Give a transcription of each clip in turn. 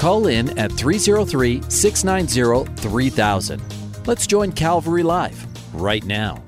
Call in at 303 690 3000. Let's join Calvary Live right now.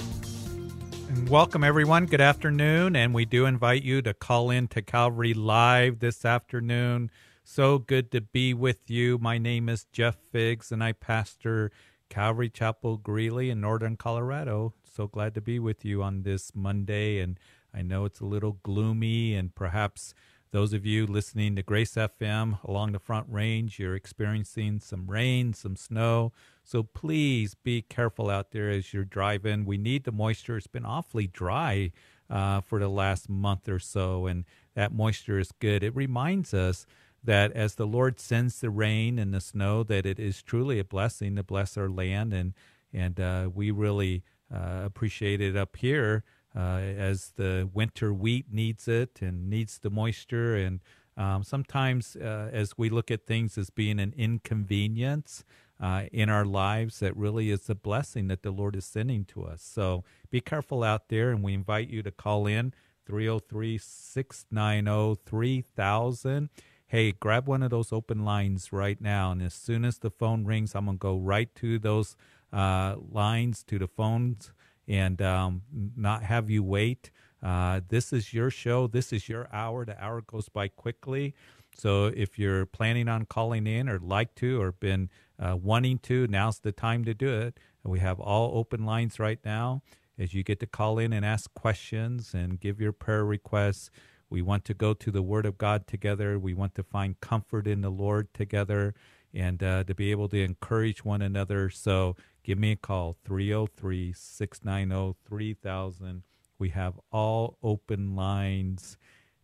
And welcome, everyone. Good afternoon. And we do invite you to call in to Calvary Live this afternoon. So good to be with you. My name is Jeff Fitch, and I pastor Calvary Chapel Greeley in Northern Colorado. So glad to be with you on this Monday. And I know it's a little gloomy, and perhaps those of you listening to Grace FM along the Front Range, you're experiencing some rain, some snow. So please be careful out there as you're driving. We need the moisture. It's been awfully dry uh, for the last month or so, and that moisture is good. It reminds us that as the Lord sends the rain and the snow, that it is truly a blessing to bless our land, and and uh, we really uh, appreciate it up here uh, as the winter wheat needs it and needs the moisture. And um, sometimes, uh, as we look at things as being an inconvenience uh, in our lives, that really is a blessing that the Lord is sending to us. So be careful out there, and we invite you to call in 303 690 3000 hey, grab one of those open lines right now. And as soon as the phone rings, I'm going to go right to those uh, lines, to the phones and um, not have you wait. Uh, this is your show. This is your hour. The hour goes by quickly. So if you're planning on calling in or like to or been uh, wanting to, now's the time to do it. We have all open lines right now. As you get to call in and ask questions and give your prayer requests, we want to go to the Word of God together. We want to find comfort in the Lord together and uh, to be able to encourage one another. So give me a call 303 690 3000. We have all open lines.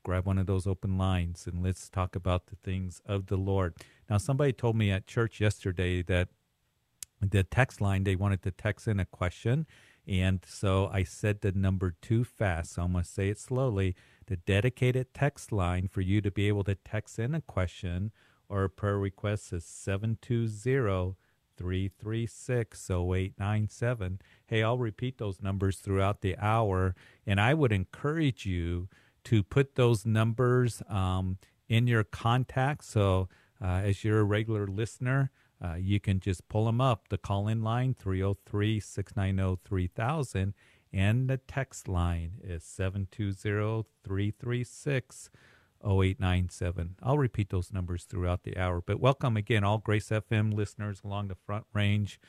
Grab one of those open lines and let's talk about the things of the Lord. Now, somebody told me at church yesterday that the text line, they wanted to text in a question. And so I said the number too fast. So I'm going to say it slowly. The dedicated text line for you to be able to text in a question or a prayer request is 720 336 0897. Hey, I'll repeat those numbers throughout the hour, and I would encourage you to put those numbers um, in your contacts. So, uh, as you're a regular listener, uh, you can just pull them up. The call in line 303 690 3000, and the text line is 720 336 0897. I'll repeat those numbers throughout the hour. But welcome again, all Grace FM listeners along the Front Range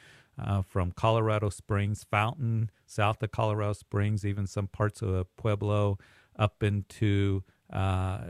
uh, from Colorado Springs, Fountain, south of Colorado Springs, even some parts of Pueblo, up into uh,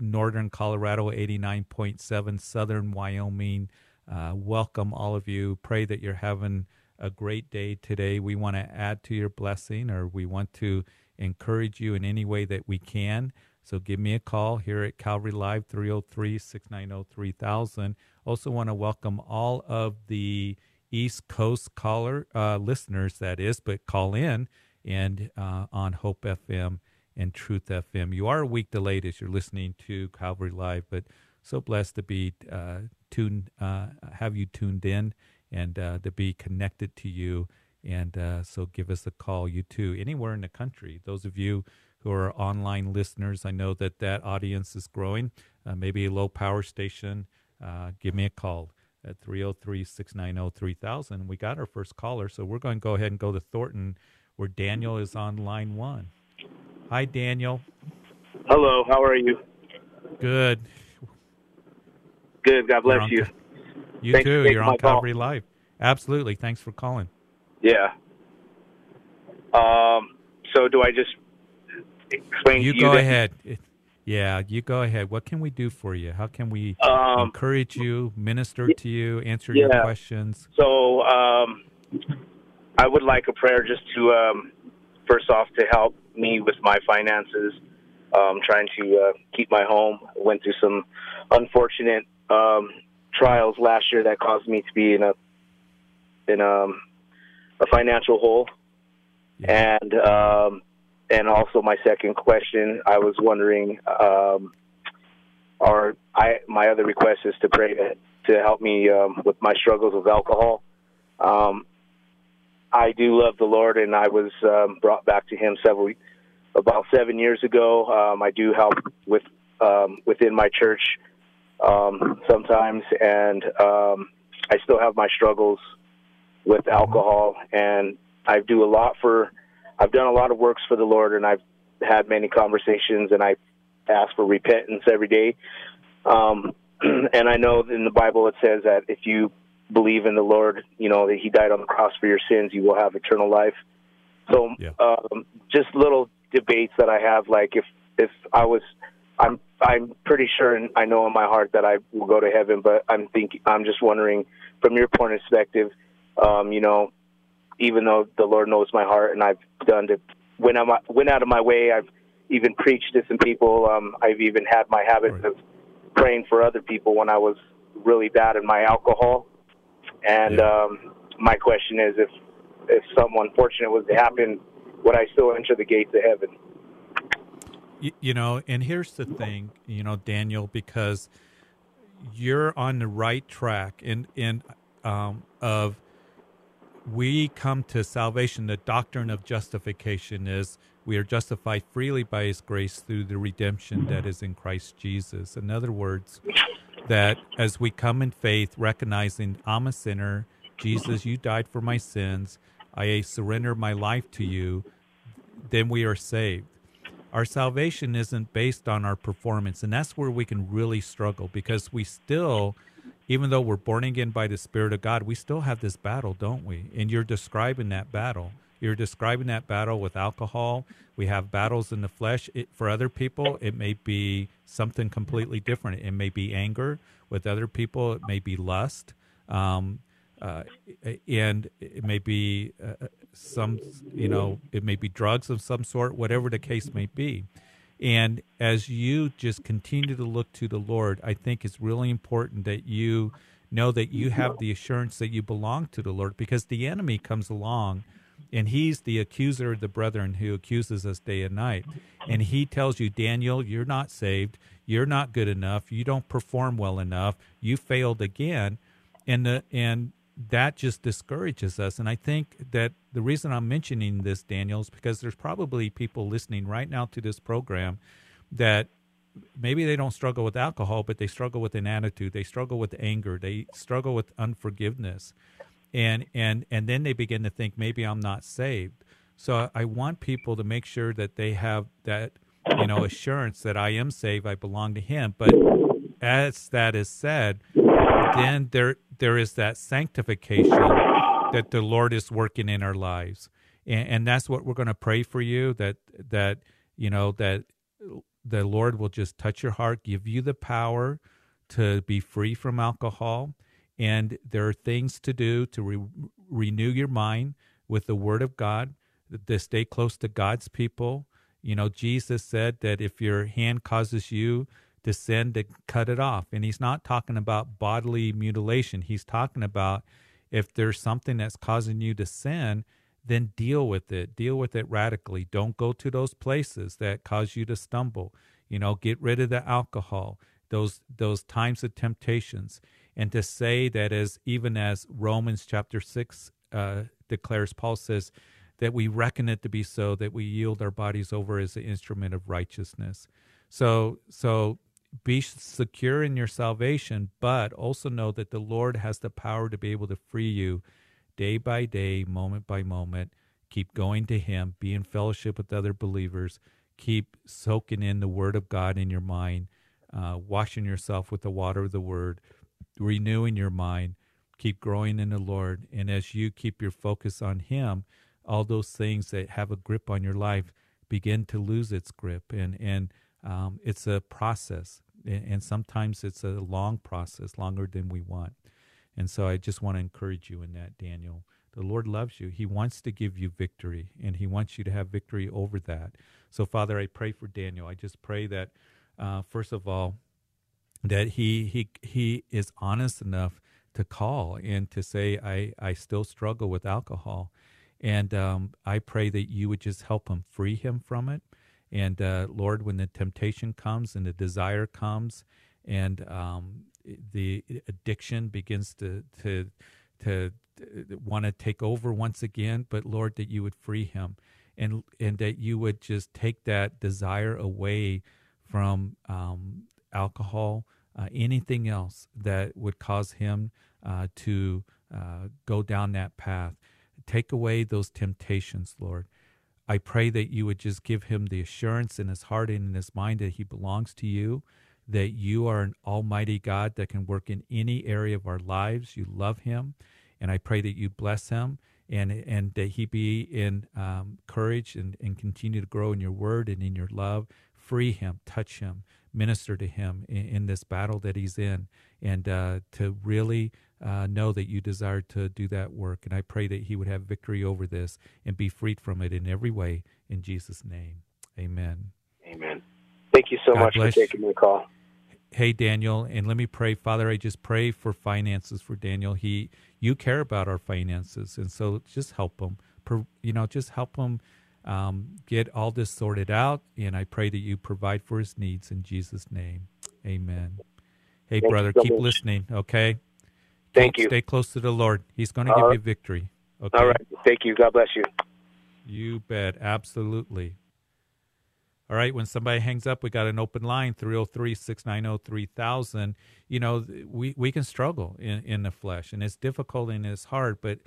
northern Colorado, 89.7, southern Wyoming. Uh, welcome, all of you. Pray that you're having a great day today. We want to add to your blessing or we want to encourage you in any way that we can. So give me a call here at Calvary Live, 303 690 3000. Also, want to welcome all of the East Coast caller uh, listeners, that is, but call in and uh, on Hope FM and Truth FM. You are a week delayed as you're listening to Calvary Live, but so blessed to be uh, tuned, uh, have you tuned in and uh, to be connected to you. And uh, so give us a call, you too, anywhere in the country. Those of you who are online listeners. I know that that audience is growing. Uh, maybe a low power station, uh, give me a call at 303 690 3000. We got our first caller, so we're going to go ahead and go to Thornton, where Daniel is on line one. Hi, Daniel. Hello, how are you? Good. Good. God bless you. You Thanks too. You're on Calvary Live. Absolutely. Thanks for calling. Yeah. Um. So, do I just explain you to you go that- ahead. Yeah, you go ahead. What can we do for you? How can we Um, encourage you, minister to you, answer your questions? So, um, I would like a prayer just to, um, first off, to help me with my finances. Um, trying to uh, keep my home. Went through some unfortunate um, trials last year that caused me to be in a in a, a financial hole, yeah. and um, and also my second question, I was wondering, um, or I my other request is to pray to, help me um, with my struggles with alcohol. Um, I do love the Lord, and I was um, brought back to Him several about seven years ago. Um, I do help with um, within my church um, sometimes, and um, I still have my struggles with alcohol, and I do a lot for. I've done a lot of works for the Lord, and I've had many conversations, and I ask for repentance every day. Um, and I know in the Bible it says that if you believe in the Lord, you know that He died on the cross for your sins, you will have eternal life. So, yeah. um, just little debates that I have, like if if I was, I'm I'm pretty sure and I know in my heart that I will go to heaven, but I'm thinking I'm just wondering from your point of perspective, um, you know, even though the Lord knows my heart and I've done to went out my, went out of my way, I've even preached to some people. Um, I've even had my habit right. of praying for other people when I was really bad in my alcohol. And yeah. um, my question is, if if someone fortunate was to happen, would I still enter the gates of heaven? You, you know, and here's the thing, you know, Daniel, because you're on the right track, and and um, of we come to salvation. The doctrine of justification is we are justified freely by His grace through the redemption that is in Christ Jesus. In other words, that as we come in faith, recognizing I'm a sinner, Jesus, you died for my sins, I surrender my life to you, then we are saved. Our salvation isn't based on our performance, and that's where we can really struggle because we still, even though we're born again by the Spirit of God, we still have this battle, don't we? And you're describing that battle. You're describing that battle with alcohol. We have battles in the flesh. It, for other people, it may be something completely different. It may be anger. With other people, it may be lust. Um, uh, and it may be uh, some, you know, it may be drugs of some sort, whatever the case may be. And as you just continue to look to the Lord, I think it's really important that you know that you have the assurance that you belong to the Lord because the enemy comes along and he's the accuser of the brethren who accuses us day and night. And he tells you, Daniel, you're not saved. You're not good enough. You don't perform well enough. You failed again. And the and that just discourages us. And I think that the reason I'm mentioning this, Daniel, is because there's probably people listening right now to this program that maybe they don't struggle with alcohol, but they struggle with an attitude. They struggle with anger. They struggle with unforgiveness and and and then they begin to think maybe I'm not saved. So I want people to make sure that they have that you know assurance that I am saved, I belong to Him. But as that is said, then there there is that sanctification that the Lord is working in our lives, and, and that's what we're going to pray for you that that you know that the Lord will just touch your heart, give you the power to be free from alcohol and there are things to do to re- renew your mind with the Word of God, to stay close to God's people. You know, Jesus said that if your hand causes you to sin, to cut it off. And he's not talking about bodily mutilation. He's talking about if there's something that's causing you to sin, then deal with it. Deal with it radically. Don't go to those places that cause you to stumble. You know, get rid of the alcohol, those those times of temptations and to say that as even as Romans chapter 6 uh, declares, Paul says, that we reckon it to be so that we yield our bodies over as an instrument of righteousness. So, so be secure in your salvation, but also know that the Lord has the power to be able to free you day by day, moment by moment. Keep going to Him, be in fellowship with other believers, keep soaking in the Word of God in your mind, uh, washing yourself with the water of the Word renewing your mind, keep growing in the Lord. And as you keep your focus on Him, all those things that have a grip on your life begin to lose its grip. And, and um, it's a process. And sometimes it's a long process, longer than we want. And so I just want to encourage you in that, Daniel. The Lord loves you. He wants to give you victory, and He wants you to have victory over that. So, Father, I pray for Daniel. I just pray that, uh, first of all, that he he he is honest enough to call and to say I I still struggle with alcohol, and um, I pray that you would just help him free him from it. And uh, Lord, when the temptation comes and the desire comes, and um, the addiction begins to to to want to take over once again, but Lord, that you would free him, and and that you would just take that desire away from um, alcohol, uh, anything else that would cause him uh, to uh, go down that path. Take away those temptations, Lord. I pray that you would just give him the assurance in his heart and in his mind that he belongs to you, that you are an almighty God that can work in any area of our lives. You love him. And I pray that you bless him and, and that he be in um, courage and, and continue to grow in your word and in your love. Free him, touch him, minister to him in, in this battle that he's in, and uh, to really uh, know that you desire to do that work. And I pray that he would have victory over this and be freed from it in every way. In Jesus' name, amen. Amen. Thank you so God much for taking the call. Hey Daniel, and let me pray, Father. I just pray for finances for Daniel. He, you care about our finances, and so just help him. You know, just help him um, get all this sorted out. And I pray that you provide for his needs in Jesus' name. Amen. Hey, Thank brother, so keep much. listening, okay? Thank you. Stay close to the Lord. He's going to give right. you victory. Okay. All right. Thank you. God bless you. You bet. Absolutely. All right. When somebody hangs up, we got an open line 303 690 3000. You know, we, we can struggle in, in the flesh, and it's difficult and it's hard, but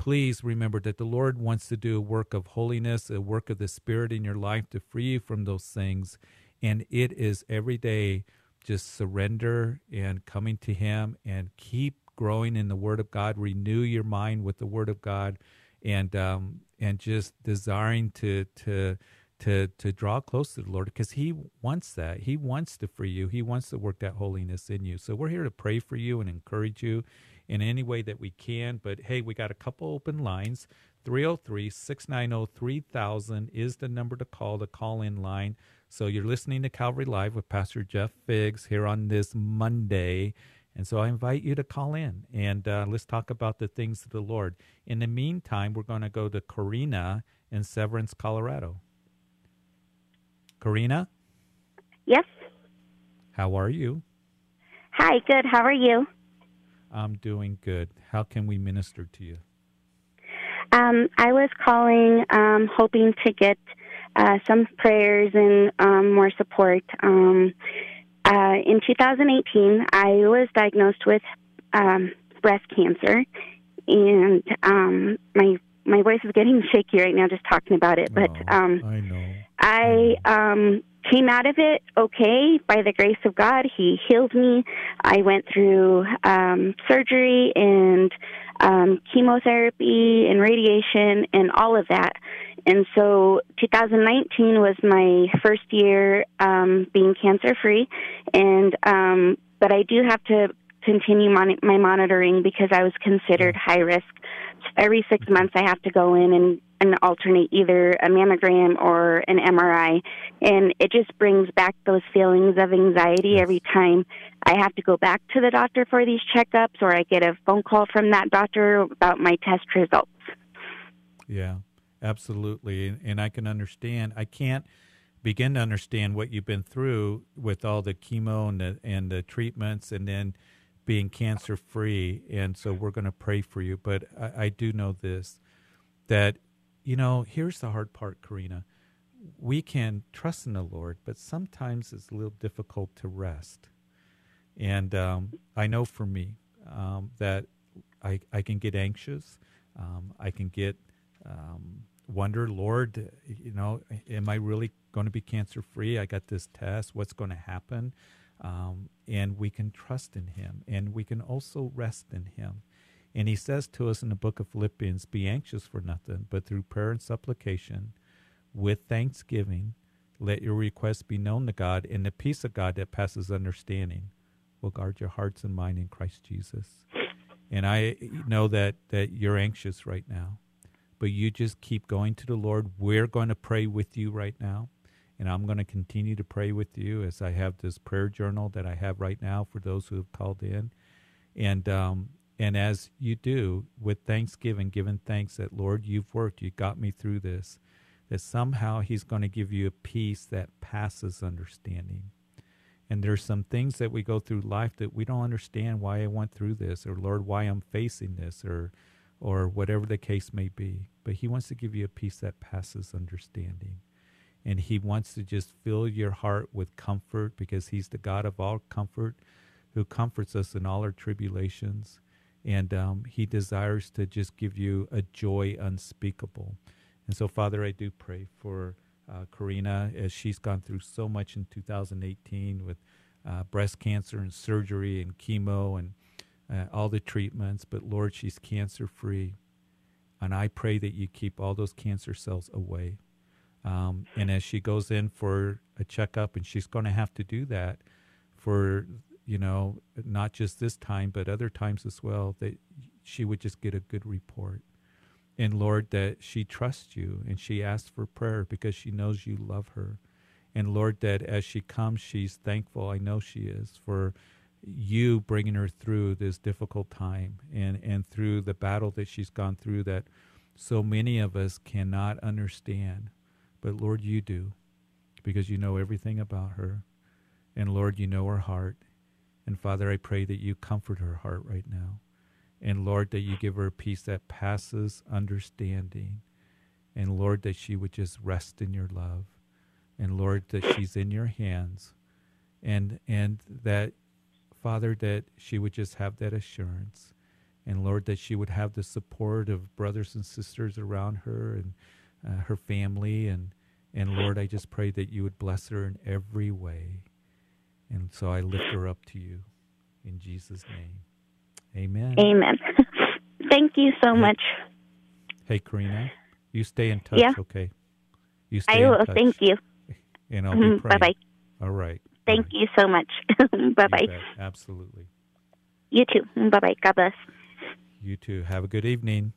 please remember that the Lord wants to do a work of holiness, a work of the Spirit in your life to free you from those things. And it is every day just surrender and coming to Him and keep growing in the Word of God. Renew your mind with the Word of God, and um, and just desiring to to to to draw close to the Lord because He wants that. He wants to free you. He wants to work that holiness in you. So we're here to pray for you and encourage you in any way that we can. But hey, we got a couple open lines. 303 690 3000 is the number to call, the call in line. So you're listening to Calvary Live with Pastor Jeff Fitch here on this Monday. And so I invite you to call in and uh, let's talk about the things of the Lord. In the meantime, we're going to go to Karina in Severance, Colorado. Karina, Yes. how are you? Hi, good. How are you? I'm doing good. How can we minister to you? Um, I was calling, um, hoping to get uh, some prayers and um, more support. Um, uh, in 2018, I was diagnosed with um, breast cancer, and um, my my voice is getting shaky right now just talking about it. But Oh, um, I know. I um, came out of it okay by the grace of God. He healed me. I went through um, surgery and um, chemotherapy and radiation and all of that. And so 2019 was my first year um, being cancer free. And um, but I do have to continue mon- my monitoring because I was considered high risk. Every six months, I have to go in and, and alternate either a mammogram or an MRI, and it just brings back those feelings of anxiety every time I have to go back to the doctor for these checkups, or I get a phone call from that doctor about my test results. Yeah, absolutely. And, and I can understand. I can't begin to understand what you've been through with all the chemo and the, and the treatments and then being cancer free. And so we're going to pray for you. But I, I do know this that, you know, here's the hard part, Karina. We can trust in the Lord, but sometimes it's a little difficult to rest. And um, I know for me um, that I, I can get anxious. Um, I can get um, wonder, Lord, you know, am I really going to be cancer free? I got this test. What's going to happen? Um, and we can trust in Him, and we can also rest in Him. And He says to us in the book of Philippians, "Be anxious for nothing, but through prayer and supplication, with thanksgiving, let your requests be known to God, and the peace of God that passes understanding will guard your hearts and mind in Christ Jesus." And I know that that you're anxious right now but you just keep going to the Lord. We're going to pray with you right now. And I'm going to continue to pray with you as I have this prayer journal that I have right now for those who have called in. And um, and as you do with thanksgiving, giving thanks that Lord, you've worked, you got me through this, that somehow He's going to give you a peace that passes understanding. And there's some things that we go through life that we don't understand why I went through this, or Lord, why I'm facing this, or or whatever the case may be. But He wants to give you a peace that passes understanding. And He wants to just fill your heart with comfort because He's the God of all comfort who comforts us in all our tribulations and um, He desires to just give you a joy unspeakable. And so, Father, I do pray for uh, Karina as she's gone through so much in 2018 with uh, breast cancer and surgery and chemo and uh, all the treatments. But Lord, she's cancer free. And I pray that you keep all those cancer cells away. Um, and as she goes in for a checkup, and she's going to have to do that for you know, not just this time, but other times as well, that she would just get a good report. And Lord, that she trusts you and she asks for prayer because she knows you love her. And Lord, that as she comes, she's thankful. I know she is for you bringing her through this difficult time and, and through the battle that she's gone through that so many of us cannot understand. But Lord, you do because you know everything about her. And Lord, you know her heart. And Father, I pray that you comfort her heart right now. And Lord, that you give her a peace that passes understanding. And Lord, that she would just rest in your love. And Lord, that she's in your hands. And and that Father, that she would just have that assurance. And Lord, that she would have the support of brothers and sisters around her and uh, her family. And, and Lord, I just pray that you would bless her in every way. And so I lift her up to you in Jesus' name. Amen. Amen. Thank you so hey, much. Hey, Karina, you stay in touch, yeah. okay? You stay I will. Thank you. And I'll be Bye bye. All right. Thank you so much. bye bye. Absolutely. You too. Bye bye. God bless. You too. Have a good evening.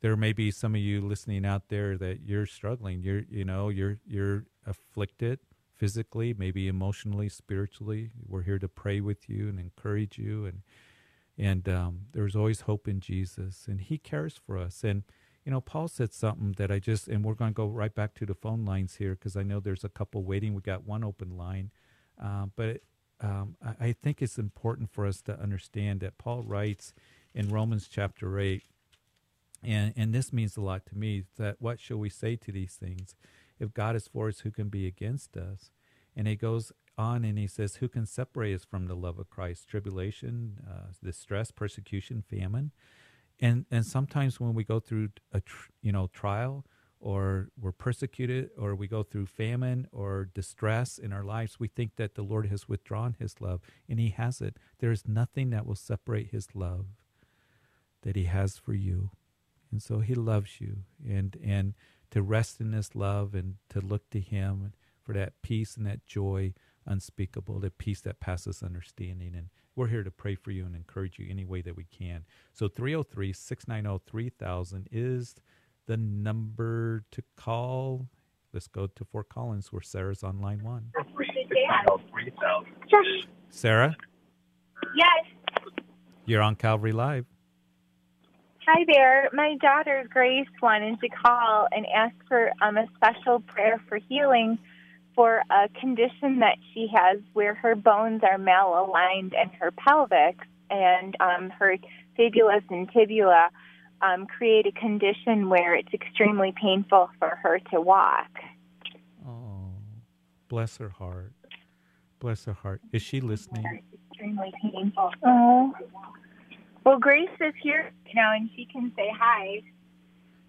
There may be some of you listening out there that you're struggling. You're, you know, you're you're afflicted physically, maybe emotionally, spiritually. We're here to pray with you and encourage you, and and um, there's always hope in Jesus, and He cares for us. And you know, Paul said something that I just, and we're going to go right back to the phone lines here because I know there's a couple waiting. We got one open line, uh, but um, I, I think it's important for us to understand that Paul writes in Romans chapter eight, and and this means a lot to me. That what shall we say to these things? If God is for us, who can be against us? And he goes on and he says, Who can separate us from the love of Christ? Tribulation, uh, distress, persecution, famine. And, and sometimes when we go through a tr- you know trial or we're persecuted or we go through famine or distress in our lives, we think that the Lord has withdrawn his love, and he hasn't. There is nothing that will separate his love that he has for you. And so he loves you. And and to rest in His love and to look to Him for that peace and that joy unspeakable, the peace that passes understanding. And we're here to pray for you and encourage you any way that we can. So 303 690 3000 is the number to call. Let's go to Fort Collins where Sarah's on line one. Sarah? Yes. You're on Calvary Live. Hi there. My daughter Grace wanted to call and ask for um, a special prayer for healing for a condition that she has where her bones are malaligned in her pelvis and um, her fibula and tibia um, create a condition where it's extremely painful for her to walk. Oh, bless her heart. Bless her heart. Is she listening? It's extremely painful. Oh. Well, Grace is here now, and she can say hi.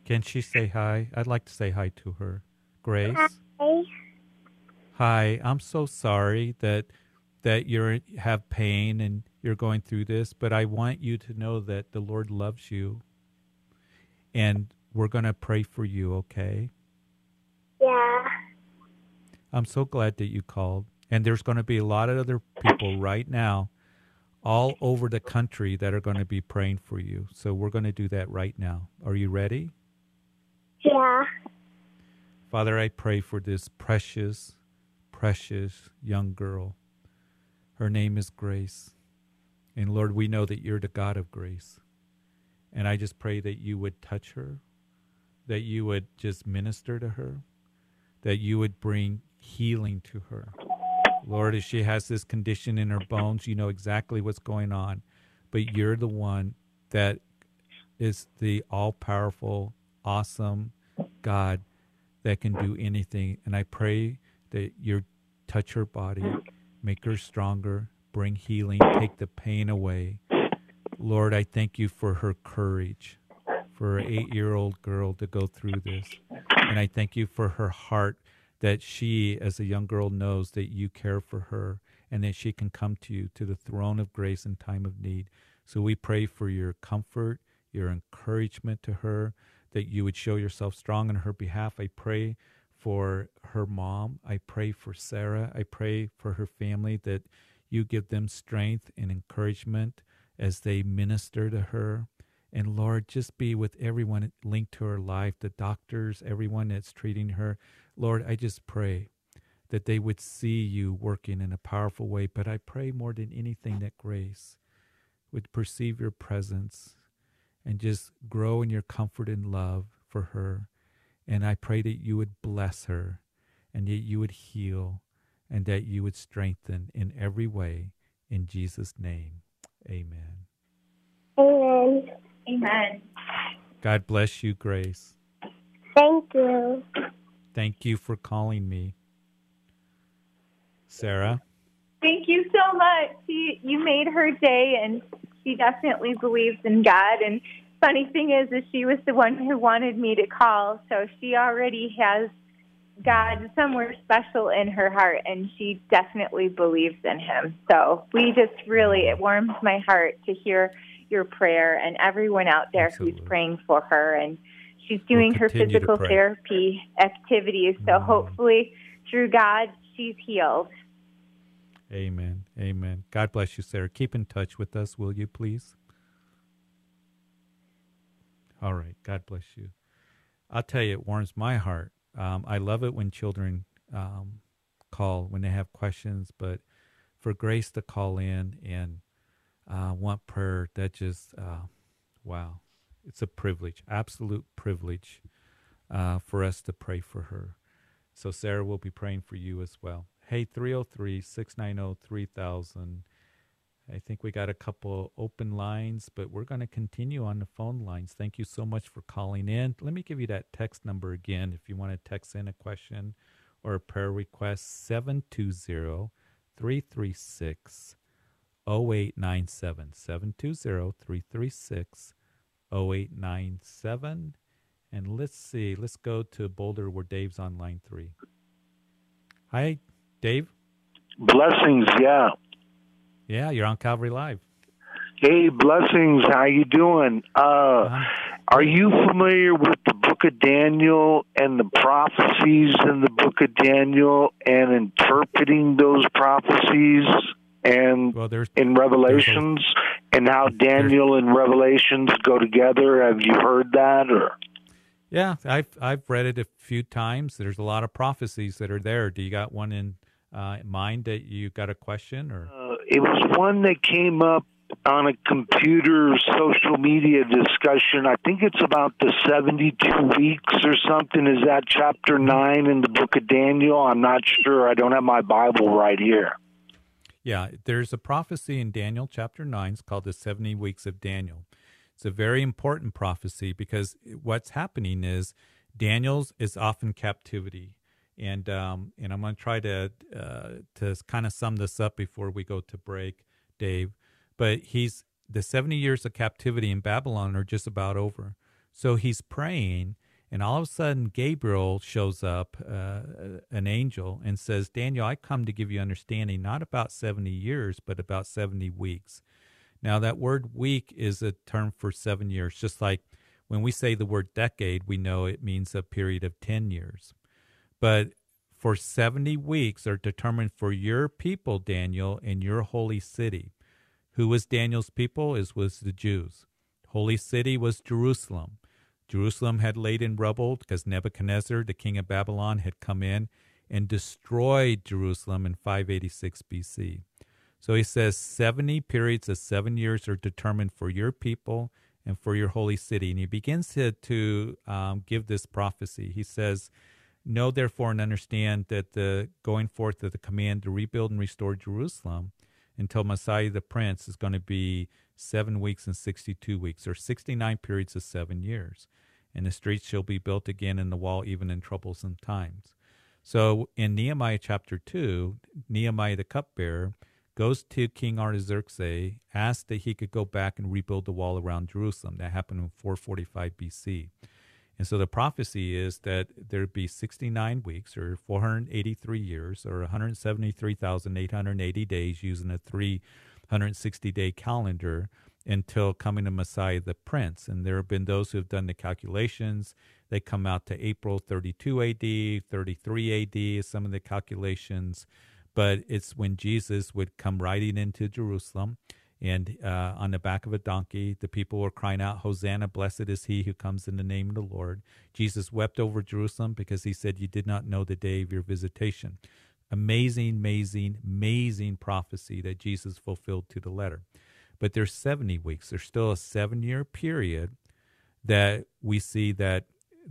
Can she say hi? I'd like to say hi to her. Grace. Hi. Hi. I'm so sorry that that you have pain and you're going through this, but I want you to know that the Lord loves you, and we're going to pray for you. Okay? Yeah. I'm so glad that you called, and there's going to be a lot of other people right now all over the country that are going to be praying for you. So we're going to do that right now. Are you ready? Yeah. Father, I pray for this precious, precious young girl. Her name is Grace. And Lord, we know that you're the God of grace. And I just pray that you would touch her, that you would just minister to her, that you would bring healing to her. Lord, if she has this condition in her bones, you know exactly what's going on. But you're the one that is the all powerful, awesome God that can do anything. And I pray that you touch her body, mm. make her stronger, bring healing, take the pain away. Lord, I thank you for her courage, for an eight year old girl to go through this. And I thank you for her heart that she, as a young girl, knows that you care for her and that she can come to you to the throne of grace in time of need. So we pray for your comfort, your encouragement to her, that you would show yourself strong on her behalf. I pray for her mom. I pray for Sarah. I pray for her family that you give them strength and encouragement as they minister to her. And Lord, just be with everyone linked to her life, the doctors, everyone that's treating her. Lord, I just pray that they would see you working in a powerful way. But I pray more than anything that grace would perceive your presence and just grow in your comfort and love for her. And I pray that you would bless her and that you would heal and that you would strengthen in every way. In Jesus' name, amen. Amen. Amen. God bless you, Grace. Thank you. Thank you for calling me. Sarah? Thank you so much. She, you made her day, and she definitely believes in God. And funny thing is, is she was the one who wanted me to call, so she already has God somewhere special in her heart, and she definitely believes in Him. So we just really, it warms my heart to hear your prayer and everyone out there Absolutely. who's praying for her. And she's doing We'll her physical therapy activities. So Mhm. hopefully, through God, she's healed. Amen. Amen. God bless you, Sarah. Keep in touch with us, will you, please? All right. God bless you. I'll tell you, it warms my heart. Um, I love it when children um, call when they have questions, but for Grace to call in and uh, want prayer, that just, uh, wow, it's a privilege, absolute privilege uh, for us to pray for her. So, Sarah will be praying for you as well. Hey, 303 690 3000. I think we got a couple open lines, but we're going to continue on the phone lines. Thank you so much for calling in. Let me give you that text number again if you want to text in a question or a prayer request 720 336 0897. 720 336 0897. And let's see, let's go to Boulder where Dave's on line three. Hi, Dave. Blessings, yeah. Yeah, you're on Calvary Live. Hey, blessings. How you doing? Uh, Um, are you familiar with the Book of Daniel and the prophecies in the Book of Daniel and interpreting those prophecies and well, there's in Revelations and how Daniel and Revelations go together? Have you heard that or? yeah, I've I've read it a few times. There's a lot of prophecies that are there. Do you got one in uh, mind that you got a question or? Uh, it was one that came up on a computer social media discussion. I think it's about the 72 weeks or something. Is that chapter 9 in the book of Daniel? I'm not sure. I don't have my Bible right here. Yeah, there's a prophecy in Daniel chapter 9. It's called the 70 weeks of Daniel. It's a very important prophecy because what's happening is Daniel's is off in captivity. And um, and I'm going to try to uh, to kind of sum this up before we go to break, Dave. But he's the 70 years of captivity in Babylon are just about over. So he's praying, and all of a sudden Gabriel shows up, uh, an angel, and says, Daniel, I come to give you understanding, not about 70 years, but about 70 weeks. Now, that word week is a term for seven years, just like when we say the word decade, we know it means a period of 10 years. But for 70 weeks are determined for your people, Daniel, in your holy city. Who was Daniel's people? Is was the Jews. Holy city was Jerusalem. Jerusalem had laid in rubble because Nebuchadnezzar, the king of Babylon, had come in and destroyed Jerusalem in 586 BC. So he says 70 periods of seven years are determined for your people and for your holy city. And he begins to, to um, give this prophecy. He says, Know therefore and understand that the going forth of the command to rebuild and restore Jerusalem until Messiah the Prince is going to be seven weeks and 62 weeks, or 69 periods of seven years. And the streets shall be built again in the wall, even in troublesome times. So in Nehemiah chapter 2, Nehemiah the cupbearer goes to King Artaxerxes, asks that he could go back and rebuild the wall around Jerusalem. That happened in 445 BC. And so the prophecy is that there'd be 69 weeks or 483 years or 173,880 days using a 360 day calendar until coming to Messiah the Prince. And there have been those who have done the calculations. They come out to April 32 AD, 33 AD, some of the calculations. But it's when Jesus would come riding into Jerusalem and uh, on the back of a donkey, the people were crying out, Hosanna, blessed is he who comes in the name of the Lord. Jesus wept over Jerusalem because he said, You did not know the day of your visitation. Amazing, amazing, amazing prophecy that Jesus fulfilled to the letter. But there's 70 weeks. There's still a seven year period that we see that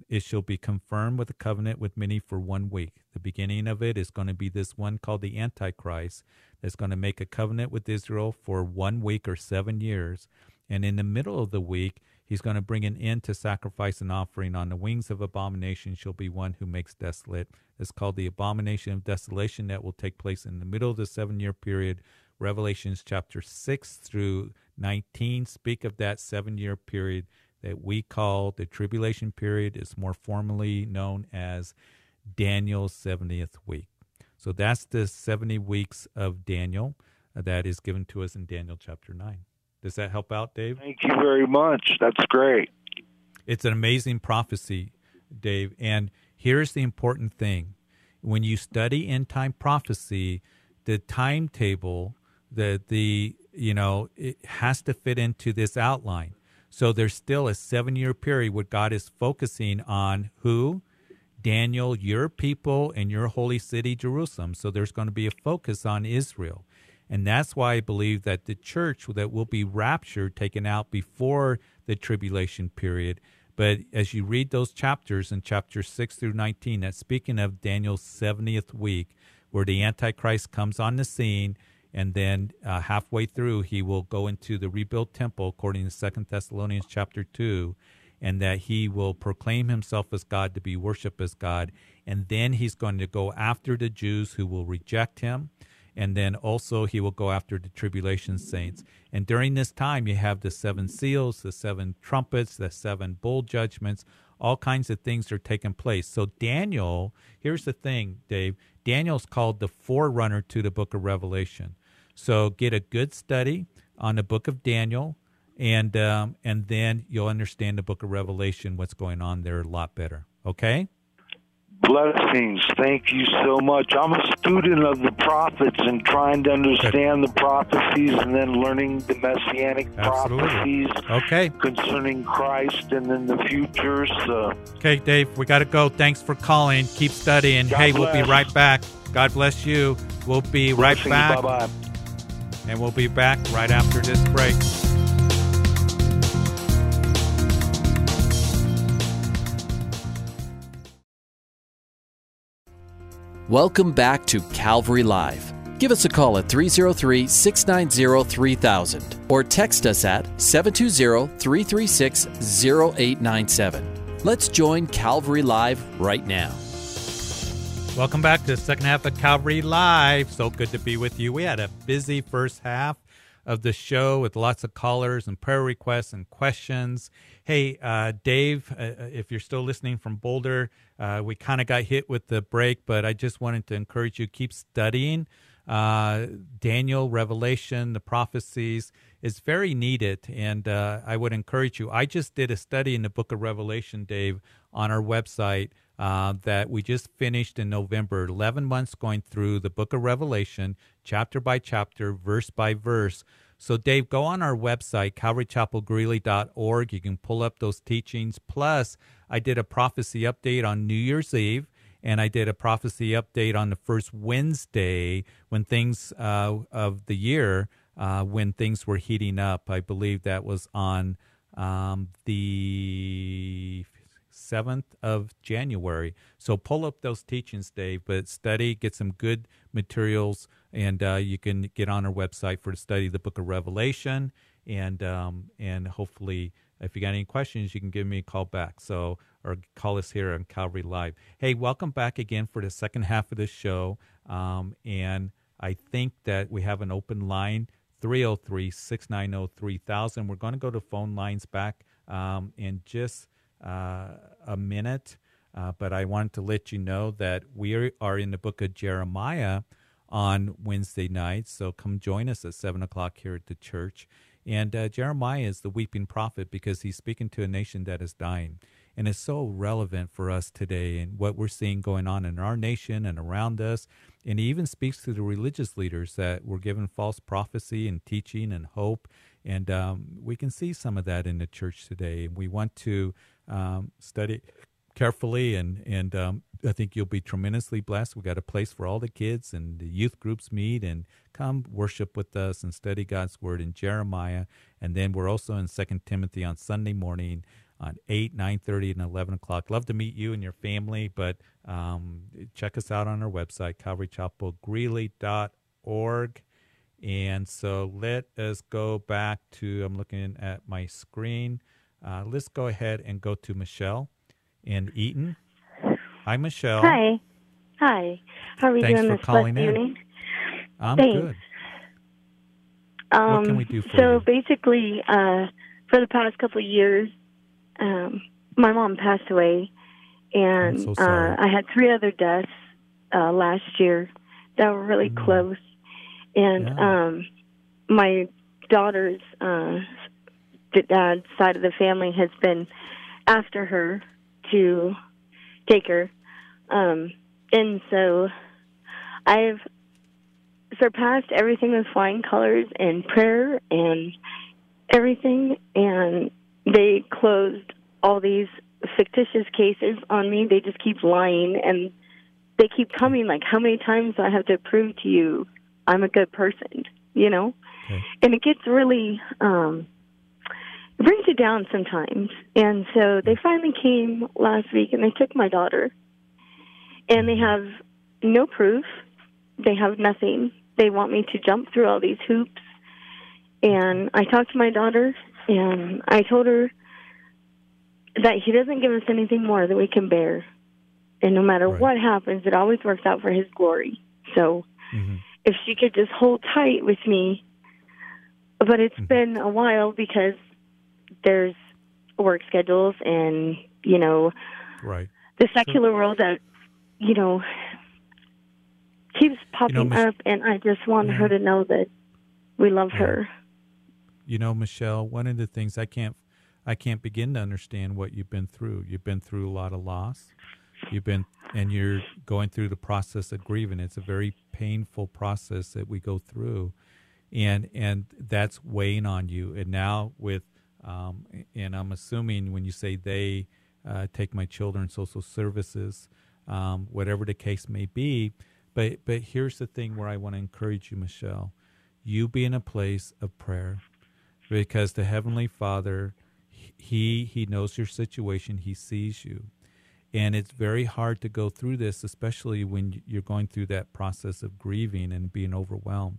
it shall be confirmed with a covenant with many for one week. The beginning of it is going to be this one called the Antichrist that's going to make a covenant with Israel for one week or seven years. And in the middle of the week, he's going to bring an end to sacrifice and offering. On the wings of abomination shall be one who makes desolate. It's called the abomination of desolation that will take place in the middle of the seven year period. Revelations chapter 6 through 19 speak of that seven year period that we call the tribulation period It's more formally known as Daniel's 70th week. So that's the 70 weeks of Daniel uh, that is given to us in Daniel chapter 9. Does that help out, Dave? Thank you very much. That's great. It's an amazing prophecy, Dave. And here's the important thing when you study end time prophecy, the timetable, the, the, you know, it has to fit into this outline. So there's still a seven year period where God is focusing on who? Daniel, your people, and your holy city, Jerusalem. So there's going to be a focus on Israel. And that's why I believe that the church that will be raptured, taken out before the tribulation period. But as you read those chapters in chapters 6 through 19, that's speaking of Daniel's 70th week, where the Antichrist comes on the scene and then uh, halfway through he will go into the rebuilt temple according to Second Thessalonians chapter 2 and that he will proclaim himself as God to be worshiped as God. And then he's going to go after the Jews who will reject him. And then also he will go after the tribulation saints. And during this time you have the seven seals the seven trumpets the seven bowl judgments. All kinds of things are taking place. So daniel here's the thing dave. Daniel's called the forerunner to the book of revelation. So get a good study on the book of Daniel, and um, and then you'll understand the book of Revelation, what's going on there a lot better. Okay. Blessings. Thank you so much. I'm a student of the prophets and trying to understand the prophecies and then learning the messianic Absolutely. prophecies okay. concerning Christ and then the future. So. Okay, Dave, we got to go. Thanks for calling. Keep studying. God hey, bless. we'll be right back. God bless you. We'll be right back. Bye bye. And we'll be back right after this break. Welcome back to Calvary Live. Give us a call at 303 690 3000 or text us at 720 336 0897. Let's join Calvary Live right now. Welcome back to the second half of Calvary Live. So good to be with you. We had a busy first half of the show with lots of callers and prayer requests and questions. Hey, uh, Dave, uh, if you're still listening from Boulder, uh, we kind of got hit with the break, but I just wanted to encourage you keep studying uh, Daniel, Revelation, the prophecies. It's very needed, and uh, I would encourage you. I just did a study in the book of Revelation, Dave, on our website uh, that we just finished in November. 11 months going through the book of Revelation, chapter by chapter, verse by verse. So, Dave, go on our website, calvarychapelgreeley.org. You can pull up those teachings. Plus, I did a prophecy update on New Year's Eve, and I did a prophecy update on the first Wednesday when things uh, of the year, uh, when things were heating up. I believe that was on um, the 7th of January. So pull up those teachings, Dave, but study, get some good materials, and uh, you can get on our website for to study the book of Revelation. And, um, and hopefully, if you got any questions, you can give me a call back. So, or call us here on Calvary Live. Hey, welcome back again for the second half of the show. Um, and I think that we have an open line 303 690 3000. We're going to go to phone lines back um, in just a minute, uh, but I wanted to let you know that we are in the book of Jeremiah on Wednesday nights. So come join us at 7 o'clock here at the church. And uh, Jeremiah is the weeping prophet because he's speaking to a nation that is dying. And it's so relevant for us today and what we're seeing going on in our nation and around us. And he even speaks to the religious leaders that were given false prophecy and teaching and hope. And um, we can see some of that in the church today. And we want to um, study carefully, and and um, I think you'll be tremendously blessed. We've got a place for all the kids, and the youth groups meet and come worship with us and study God's word in Jeremiah. And then we're also in Second Timothy on Sunday morning on 8, 9.30, and 11 o'clock. Love to meet you and your family, but um, check us out on our website, calvarychapelgreeley.org. And so let us go back to, I'm looking at my screen. Uh, let's go ahead and go to Michelle in Eaton. Hi, Michelle. Hi. Hi. How are you Thanks doing for this calling in. evening? I'm Thanks. good. Um, what can we do for so you? basically, uh, for the past couple of years, um, my mom passed away, and so uh, I had three other deaths uh, last year that were really Mm. close. And Yeah. um, my daughter's uh, dad's side of the family has been after her to take her. Um, and so I've surpassed everything with flying colors and prayer and everything. And they closed all these fictitious cases on me. They just keep lying and they keep coming like, how many times do I have to prove to you I'm a good person? You know? Okay. And it gets really, um, it brings you down sometimes. And so they finally came last week and they took my daughter and they have no proof. They have nothing. They want me to jump through all these hoops. And I talked to my daughter and I told her that he doesn't give us anything more than we can bear. And no matter Right. what happens, it always works out for his glory. So Mhm. if she could just hold tight with me. But it's Mhm. been a while because there's work schedules and, you know, Right. the secular world that, you know, keeps popping Mich- up. And I just want Yeah. her mm-hmm. to know that we love Yeah. her. You know, Michelle, one of the things I can't I can't begin to understand what you've been through. You've been through a lot of loss. You've been and you're going through the process of grieving. It's a very painful process that we go through. And and that's weighing on you. And now with um, and I'm assuming when you say they uh, take my children social services, um, whatever the case may be. But but here's the thing where I want to encourage you, Michelle. You be in a place of prayer because the heavenly father he he knows your situation he sees you and it's very hard to go through this especially when you're going through that process of grieving and being overwhelmed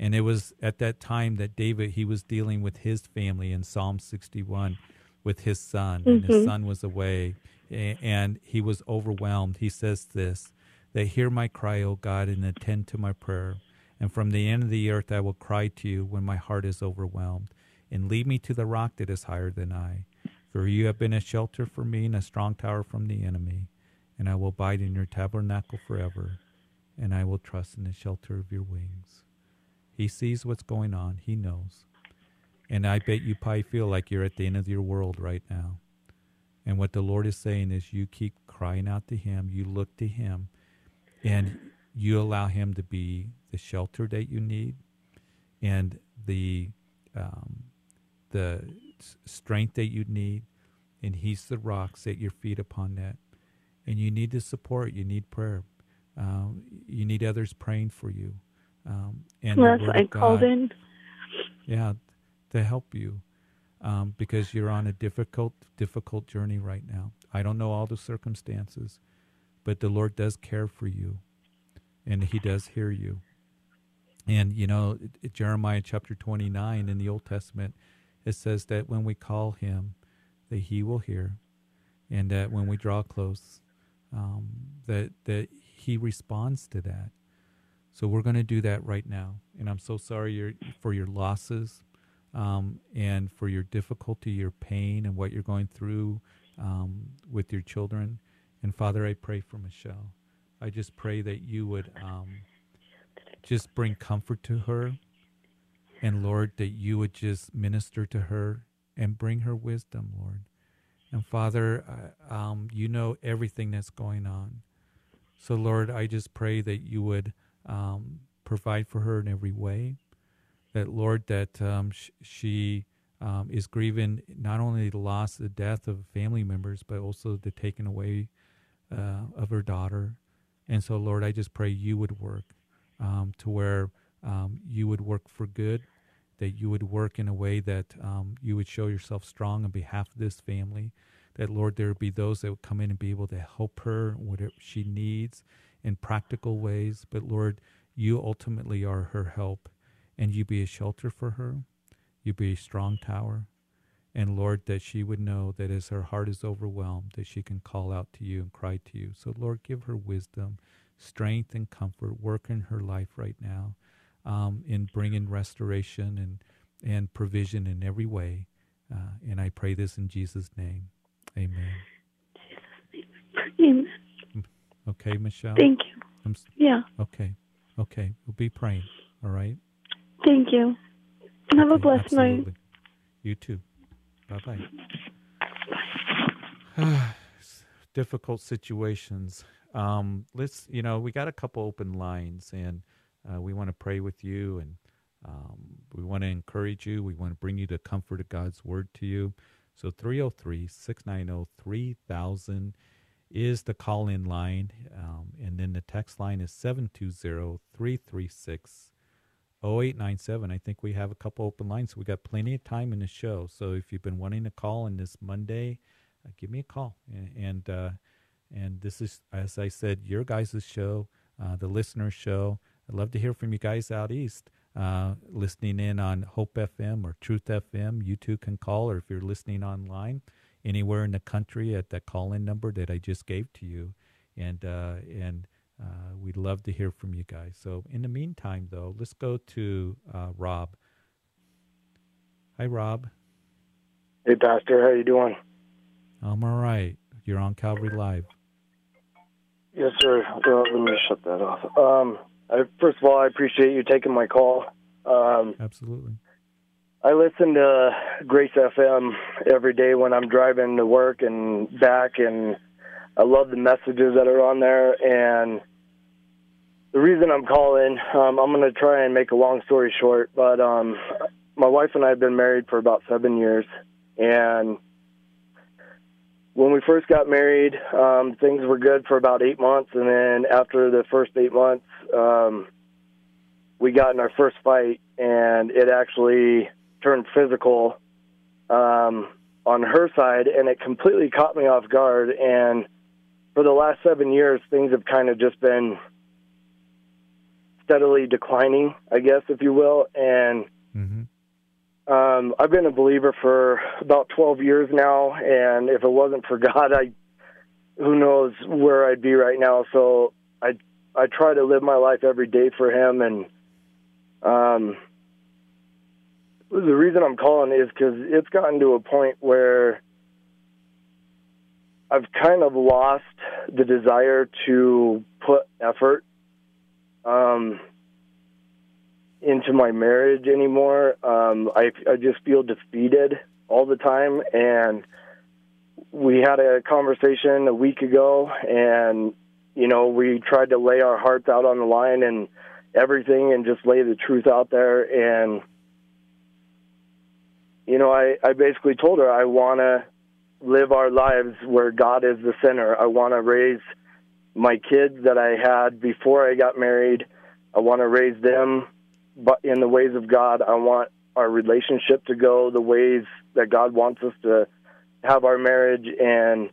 and it was at that time that david he was dealing with his family in psalm 61 with his son and his Mhm. son was away and he was overwhelmed he says this that hear my cry o god and attend to my prayer and from the end of the earth i will cry to you when my heart is overwhelmed and lead me to the rock that is higher than I. For you have been a shelter for me and a strong tower from the enemy, and I will abide in your tabernacle forever, and I will trust in the shelter of your wings. He sees what's going on, he knows. And I bet you probably feel like you're at the end of your world right now. And what the Lord is saying is you keep crying out to him, you look to him, and you allow him to be the shelter that you need and the um, the strength that you need, and He's the rock. Set your feet upon that, and you need the support. You need prayer. Um, you need others praying for you. Um, and yes, I God, called in. Yeah, to help you um, because you're on a difficult, difficult journey right now. I don't know all the circumstances, but the Lord does care for you, and He does hear you. And you know, Jeremiah chapter 29 in the Old Testament, it says that when we call Him, that He will hear, and that when we draw close, um, that that He responds to that. So we're going to do that right now. And I'm so sorry for your losses um, and for your difficulty, your pain, and what you're going through um, with your children. And Father, I pray for Michelle. I just pray that you would um, just bring comfort to her. And Lord, that you would just minister to her and bring her wisdom, Lord. And Father, um, you know everything that's going on. So, Lord, I just pray that you would um, provide for her in every way that Lord, that um, sh- she um, is grieving not only the loss, the death of family members, but also the taking away uh, of her daughter. And so, Lord, I just pray you would work um, to where um, you would work for good, that you would work in a way that um, you would show yourself strong on behalf of this family. That, Lord, there would be those that would come in and be able to help her, whatever she needs in practical ways. But, Lord, you ultimately are her help and you be a shelter for her. You be a strong tower. And Lord, that she would know that as her heart is overwhelmed, that she can call out to you and cry to you. So, Lord, give her wisdom, strength, and comfort. Work in her life right now um, in bringing restoration and, and provision in every way. Uh, and I pray this in Jesus' name. Amen. Amen. Okay, Michelle? Thank you. I'm, yeah. Okay. Okay. We'll be praying. All right. Thank you. Have okay, a blessed absolutely. night. You too. Bye bye. Difficult situations. Um, let's, you know, we got a couple open lines and uh, we want to pray with you and um, we want to encourage you. We want to bring you the comfort of God's word to you. So 303 690 3000 is the call in line. Um, and then the text line is 720 336 0897. I think we have a couple open lines. We got plenty of time in the show. So if you've been wanting to call in this Monday, uh, give me a call. And and, uh, and this is, as I said, your guys' show, uh, the listener show. I'd love to hear from you guys out east. Uh, listening in on Hope FM or Truth FM, you too can call, or if you're listening online anywhere in the country at that call in number that I just gave to you. And, uh, and, uh, we'd love to hear from you guys. So in the meantime, though, let's go to uh, Rob. Hi, Rob. Hey, Pastor. How you doing? I'm all right. You're on Calvary Live. Yes, sir. Well, let me shut that off. Um, I, first of all, I appreciate you taking my call. Um, Absolutely. I listen to Grace FM every day when I'm driving to work and back, and I love the messages that are on there. And the reason I'm calling, um, I'm going to try and make a long story short, but um, my wife and I have been married for about seven years, and when we first got married, um, things were good for about eight months, and then after the first eight months, um, we got in our first fight, and it actually turned physical um, on her side, and it completely caught me off guard. And for the last seven years, things have kind of just been steadily declining, I guess, if you will. And mm-hmm. um, I've been a believer for about 12 years now, and if it wasn't for God, I who knows where I'd be right now. So I I try to live my life every day for Him, and um, the reason I'm calling is because it's gotten to a point where I've kind of lost the desire to put effort um, into my marriage anymore. Um, I I just feel defeated all the time, and we had a conversation a week ago, and you know we tried to lay our hearts out on the line, and everything and just lay the truth out there. And you know, I I basically told her I want to live our lives where God is the center. I want to raise my kids that I had before I got married. I want to raise them but in the ways of God. I want our relationship to go the ways that God wants us to have our marriage and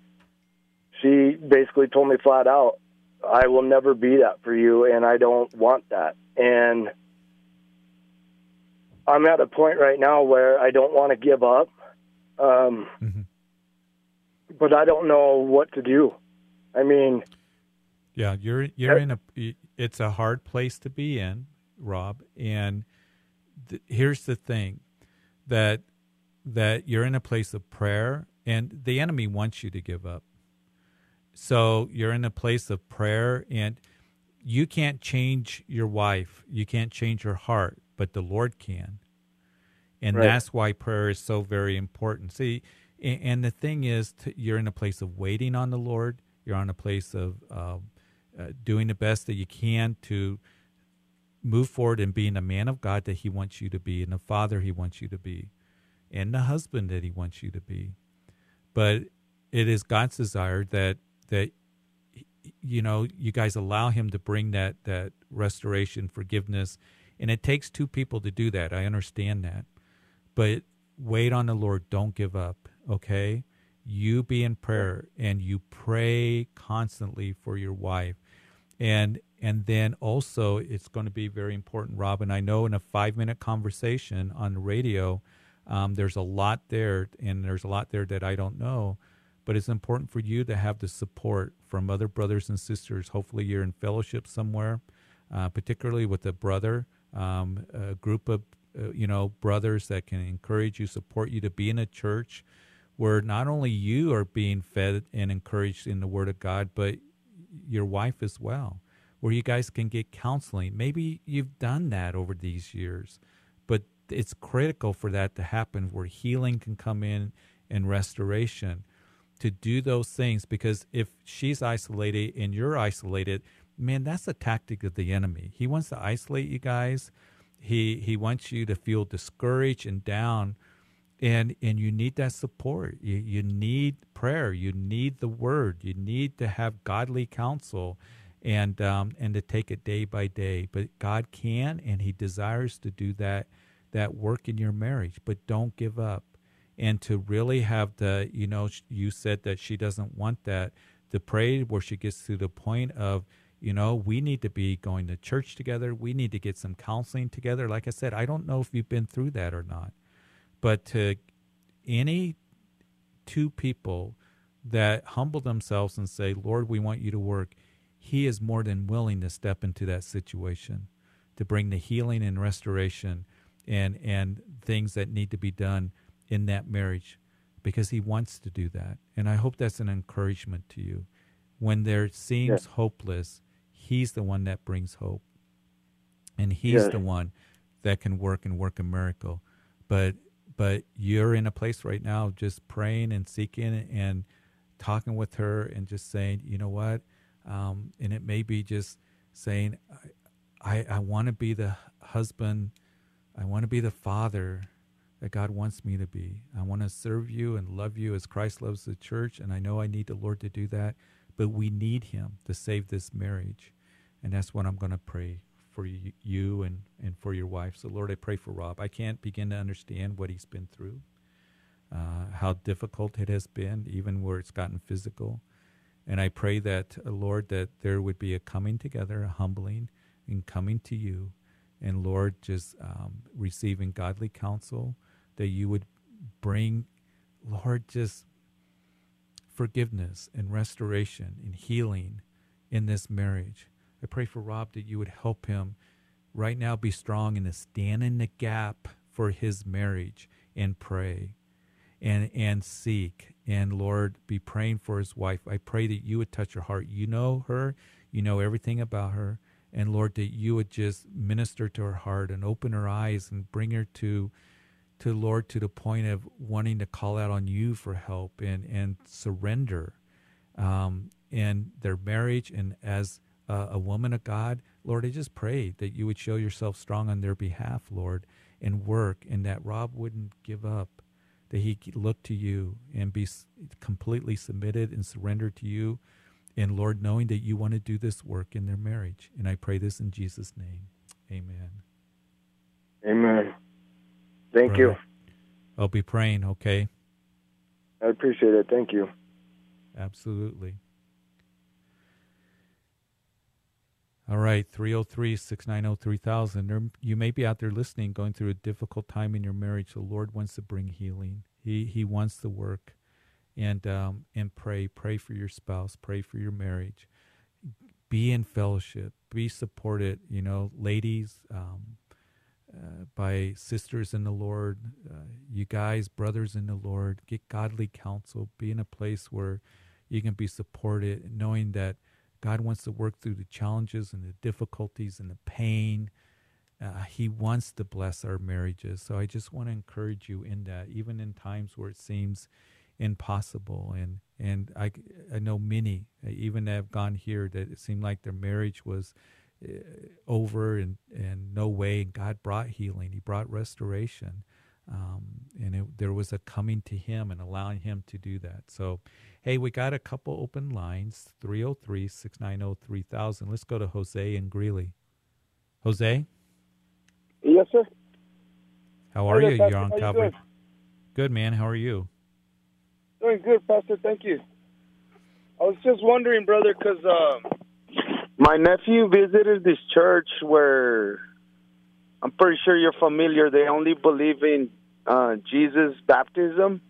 she basically told me flat out, I will never be that for you and I don't want that. And I'm at a point right now where I don't want to give up. Um, mm-hmm. But I don't know what to do. I mean, yeah, you're you're in a it's a hard place to be in, Rob, and th- here's the thing that that you're in a place of prayer and the enemy wants you to give up. So you're in a place of prayer and you can't change your wife, you can't change her heart, but the Lord can. And right. that's why prayer is so very important. See, and the thing is, you're in a place of waiting on the Lord. You're on a place of uh, uh, doing the best that you can to move forward and being a man of God that He wants you to be, and the father He wants you to be, and the husband that He wants you to be. But it is God's desire that that you know you guys allow Him to bring that that restoration, forgiveness, and it takes two people to do that. I understand that, but wait on the Lord. Don't give up. Okay, you be in prayer and you pray constantly for your wife, and and then also, it's going to be very important, Robin. I know in a five minute conversation on the radio, um, there's a lot there, and there's a lot there that I don't know. But it's important for you to have the support from other brothers and sisters. Hopefully, you're in fellowship somewhere, uh, particularly with a brother, um, a group of uh, you know brothers that can encourage you, support you to be in a church where not only you are being fed and encouraged in the Word of God, but your wife as well where you guys can get counseling. Maybe you've done that over these years, but it's critical for that to happen where healing can come in and restoration to do those things because if she's isolated and you're isolated, man, that's a tactic of the enemy. He wants to isolate you guys. He he wants you to feel discouraged and down and and you need that support. You you need prayer. You need the word. You need to have godly counsel and um, and to take it day by day. But God can, and He desires to do that that work in your marriage. But don't give up, and to really have the you know you said that she doesn't want that to pray where she gets to the point of you know we need to be going to church together. We need to get some counseling together. Like I said, I don't know if you've been through that or not, but to any two people that humble themselves and say, Lord, we want you to work he is more than willing to step into that situation to bring the healing and restoration and and things that need to be done in that marriage because he wants to do that and i hope that's an encouragement to you when there seems yeah. hopeless he's the one that brings hope and he's yeah. the one that can work and work a miracle but but you're in a place right now just praying and seeking and talking with her and just saying you know what um, and it may be just saying, I, I, I want to be the husband, I want to be the father that God wants me to be. I want to serve you and love you as Christ loves the church, and I know I need the Lord to do that, but we need Him to save this marriage. And that's what I'm going to pray for you and, and for your wife. So, Lord, I pray for Rob. I can't begin to understand what he's been through, uh, how difficult it has been, even where it's gotten physical. And I pray that, uh, Lord, that there would be a coming together, a humbling, and coming to you. And Lord, just um, receiving godly counsel, that you would bring, Lord, just forgiveness and restoration and healing in this marriage. I pray for Rob that you would help him right now be strong and to stand in the gap for his marriage and pray and and seek and Lord be praying for his wife. I pray that you would touch her heart. You know her, you know everything about her, and Lord that you would just minister to her heart and open her eyes and bring her to to Lord to the point of wanting to call out on you for help and and surrender um, in their marriage and as uh, a woman of God, Lord, I just pray that you would show yourself strong on their behalf, Lord, and work, and that Rob wouldn't give up, that he look to you and be completely submitted and surrendered to you. And Lord, knowing that you want to do this work in their marriage. And I pray this in Jesus' name. Amen. Amen. Thank Brother, you. I'll be praying, okay? I appreciate it. Thank you. Absolutely. All right, 303 690 3000. You may be out there listening, going through a difficult time in your marriage. The Lord wants to bring healing. He, he wants to work. And, um, and pray. Pray for your spouse. Pray for your marriage. Be in fellowship. Be supported. You know, ladies, um, uh, by sisters in the Lord, uh, you guys, brothers in the Lord, get godly counsel. Be in a place where you can be supported, knowing that God wants to work through the challenges and the difficulties and the pain. Uh, he wants to bless our marriages. So I just want to encourage you in that, even in times where it seems impossible. And and I I know many, uh, even that have gone here, that it seemed like their marriage was uh, over and and no way. And God brought healing. He brought restoration. Um, and it, there was a coming to him and allowing him to do that. So, hey, we got a couple open lines 303 690 3000. Let's go to Jose and Greeley. Jose? Yes, sir. How are Hi you? there, You're on Pastor. How you Calvary. Good, man. How are you? Doing good, Pastor. Thank you. I was just wondering, brother, because um, my nephew visited this church where I'm pretty sure you're familiar. They only believe in uh, Jesus' baptism.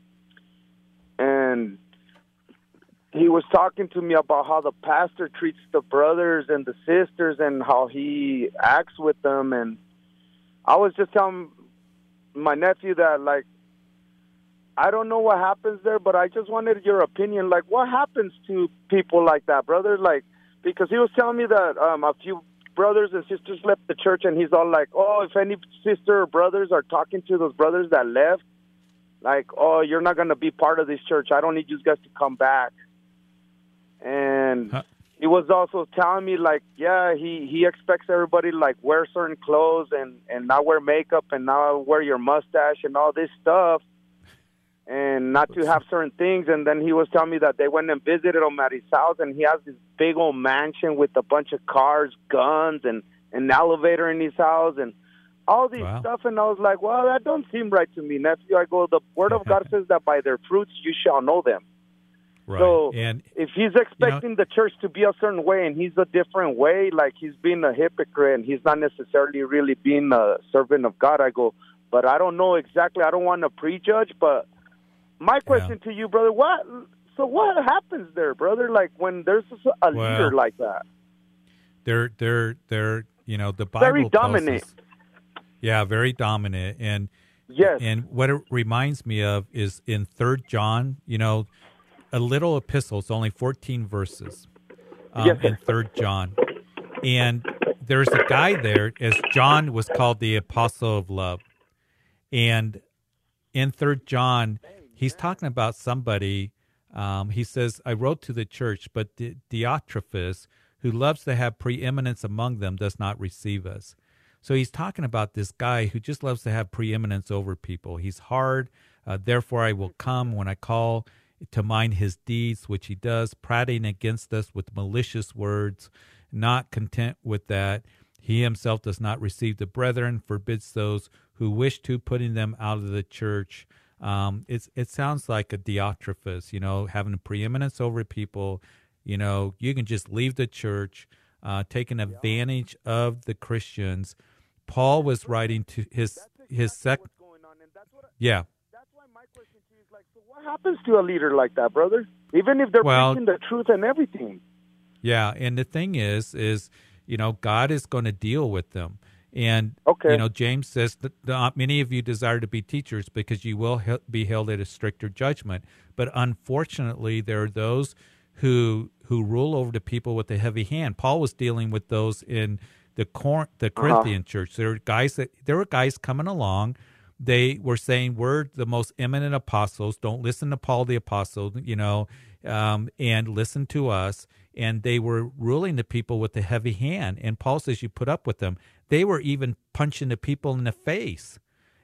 And he was talking to me about how the pastor treats the brothers and the sisters and how he acts with them. And I was just telling my nephew that, like, I don't know what happens there, but I just wanted your opinion. Like, what happens to people like that, brother? Like, because he was telling me that um, a few brothers and sisters left the church, and he's all like, "Oh, if any sister or brothers are talking to those brothers that left, like, oh, you're not gonna be part of this church. I don't need you guys to come back." And he was also telling me like, yeah, he he expects everybody to like wear certain clothes and and not wear makeup and not wear your mustache and all this stuff and not to have certain things. And then he was telling me that they went and visited him at his house, and he has this big old mansion with a bunch of cars, guns, and an elevator in his house, and all these Wow. stuff. And I was like, well, that don't seem right to me, nephew. I go, the word of God says that by their fruits you shall know them. Right. So and if he's expecting the church to be a certain way and he's a different way, like he's being a hypocrite and he's not necessarily really being a servant of God, I go, but I don't know exactly. I don't want to prejudge, but my question to you, brother, what? So what happens there, brother? Like when there's a Well, leader like that, they're they're they're you know the Bible very dominant. us- yeah, very dominant, and Yes. and what it reminds me of is in Third John, you know, a little epistle. It's only fourteen verses. Um, Yes, in Third John, and there's a guy there as John was called the apostle of love, and in Third John, he's talking about somebody. Um, he says, "I wrote to the church, but Di- Diotrephes, who loves to have preeminence among them, does not receive us." So he's talking about this guy who just loves to have preeminence over people. He's hard. Uh, Therefore, I will come when I call to mind his deeds, which he does, prating against us with malicious words. Not content with that, he himself does not receive the brethren, forbids those who wish to, putting them out of the church. Um, it's it sounds like a Diotrephes, you know, having a preeminence over people. You know, you can just leave the church, uh, taking advantage of the Christians. Paul was writing to his his sec. Yeah, That's why my question to you is like, so What happens to a leader like that, brother? Even if they're Well- preaching the truth and everything. Yeah, and the thing is, is you know, God is going to deal with them, and Okay. you know, James says that not many of you desire to be teachers because you will he- be held at a stricter judgment. But unfortunately, there are those who who rule over the people with a heavy hand. Paul was dealing with those in the Cor- the Corinthian church. There were guys that there were guys coming along they were saying we're the most eminent apostles. Don't listen to Paul the apostle, you know, um, and listen to us. And they were ruling the people with a heavy hand. And Paul says you put up with them. They were even punching the people in the face.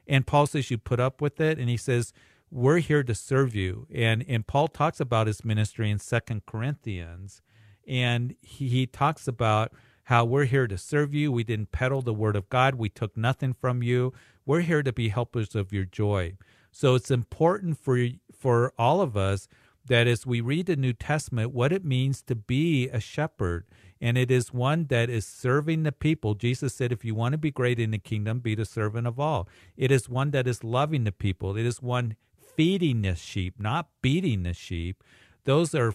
And Paul says you put up with it. And he says we're here to serve you. And and Paul talks about his ministry in Second Corinthians, and he, he talks about how we're here to serve you. We didn't peddle the word of God. We took nothing from you. We're here to be helpers of your joy. So it's important for for all of us that as we read the New Testament, what it means to be a shepherd. And it is one that is serving the people. Jesus said, if you want to be great in the kingdom, be the servant of all. It is one that is loving the people. It is one feeding the sheep, not beating the sheep. Those are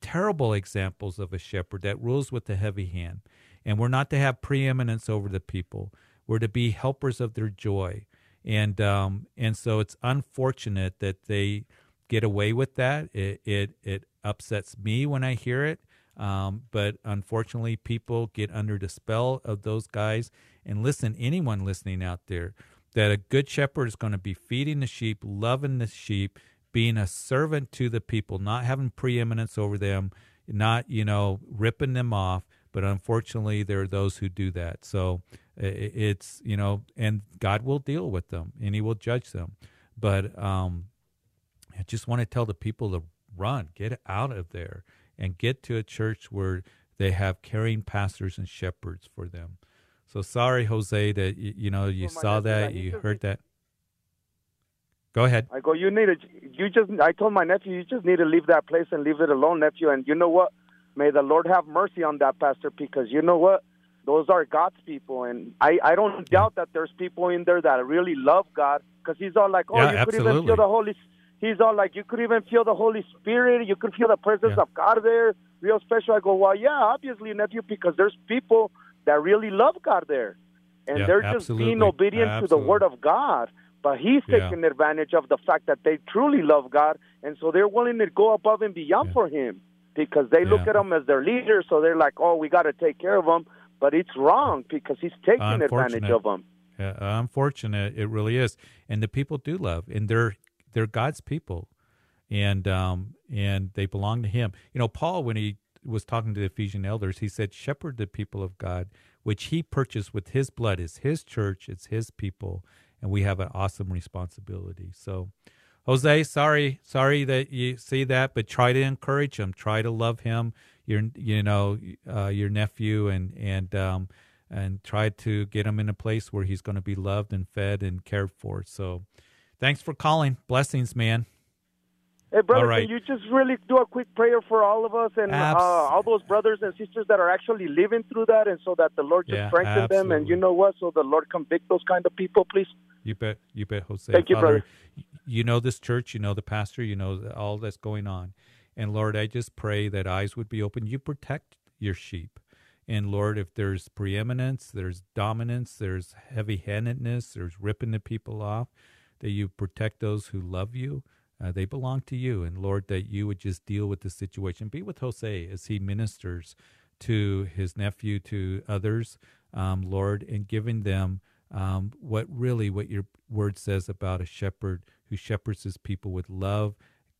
terrible examples of a shepherd that rules with a heavy hand. And we're not to have preeminence over the people. We're to be helpers of their joy. And um, and so it's unfortunate that they get away with that. It it, it upsets me when I hear it. Um, but unfortunately, people get under the spell of those guys. And listen, anyone listening out there, that a good shepherd is going to be feeding the sheep, loving the sheep, being a servant to the people, not having preeminence over them, not, you know, ripping them off. But unfortunately, there are those who do that. So it's, you know, and God will deal with them and he will judge them. But um, I just want to tell the people to run, get out of there, and get to a church where they have caring pastors and shepherds for them. So sorry, Jose, that you, you know you oh well, saw that, you heard that. Go ahead. I go. You need to. You just. I told my nephew, you just need to leave that place and leave it alone, nephew. And you know what? May the Lord have mercy on that pastor because you know what? Those are God's people, and I I don't doubt that there's people in there that really love God because he's all like, oh, yeah, you absolutely. could even feel the Holy. He's all like, you could even feel the Holy Spirit. You could feel the presence yeah. of God there, real special. I go, well, yeah, obviously, nephew, because there's people that really love God there. And yeah, they're just absolutely. being obedient absolutely. to the Word of God. But He's taking yeah. advantage of the fact that they truly love God. And so they're willing to go above and beyond for Him because they look at Him as their leader. So they're like, oh, we got to take care of Him. But it's wrong because He's taking advantage of them. Yeah, unfortunate, it really is. And the people do love, and they're they're God's people, and um and they belong to Him. You know, Paul when he was talking to the Ephesian elders, he said, "Shepherd the people of God, which He purchased with His blood. It's His church, it's His people, and we have an awesome responsibility." So, Jose, sorry, sorry that you see that, but try to encourage him. Try to love him. Your, you know, uh, your nephew, and and um, and try to get him in a place where he's going to be loved and fed and cared for. So, thanks for calling. Blessings, man. Hey, brother, right. can you just really do a quick prayer for all of us and Abs- uh, all those brothers and sisters that are actually living through that, and so that the Lord just Yeah, strengthen them, and you know what? So the Lord convict those kind of people, please. You bet, you bet, Jose. Thank you, Father, brother. You know this church, you know the pastor, you know all that's going on. And Lord, I just pray that eyes would be open. You protect your sheep. And Lord, if there's preeminence, there's dominance, there's heavy handedness, there's ripping the people off, that you protect those who love you. Uh, they belong to you. And Lord, that you would just deal with the situation. Be with Jose as he ministers to his nephew, to others, um, Lord, and giving them um, what really what your word says about a shepherd who shepherds his people with love,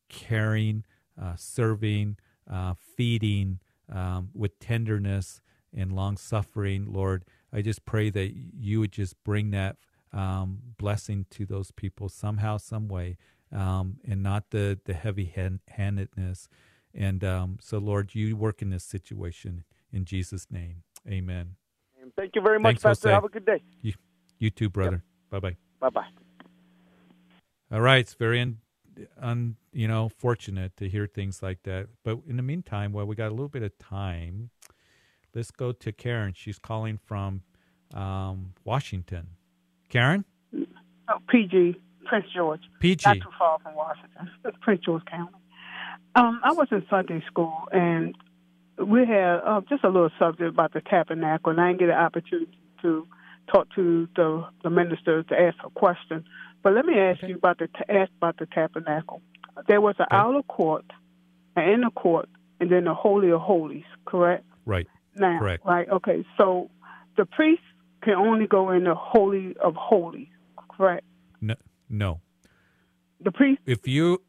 caring, uh, serving, uh, feeding, um, with tenderness and long suffering. Lord, I just pray that you would just bring that um, blessing to those people somehow, some way, um, and not the the heavy hand- handedness. And um, so, Lord, you work in this situation in Jesus' name. Amen. Thank you very much, Thanks, Pastor. Jose. Have a good day. You, you too, brother. Bye bye. Bye bye. All right, it's very un, un, you know fortunate to hear things like that. But in the meantime, while we got a little bit of time, let's go to Karen. She's calling from um, Washington. Karen, Oh, PG, Prince George. PG. Not too far from Washington, Prince George County. Um, I was in Sunday school, and we had uh, just a little subject about the tabernacle, and I didn't get an opportunity to talk to the, the minister to ask a question. But let me ask you about the ask about the tabernacle. There was an outer court, an inner court, and then the holy of holies. Correct? right? Now, Correct. right? Okay. So the priest can only go in the holy of holies. Correct? No, no. The priest. If you,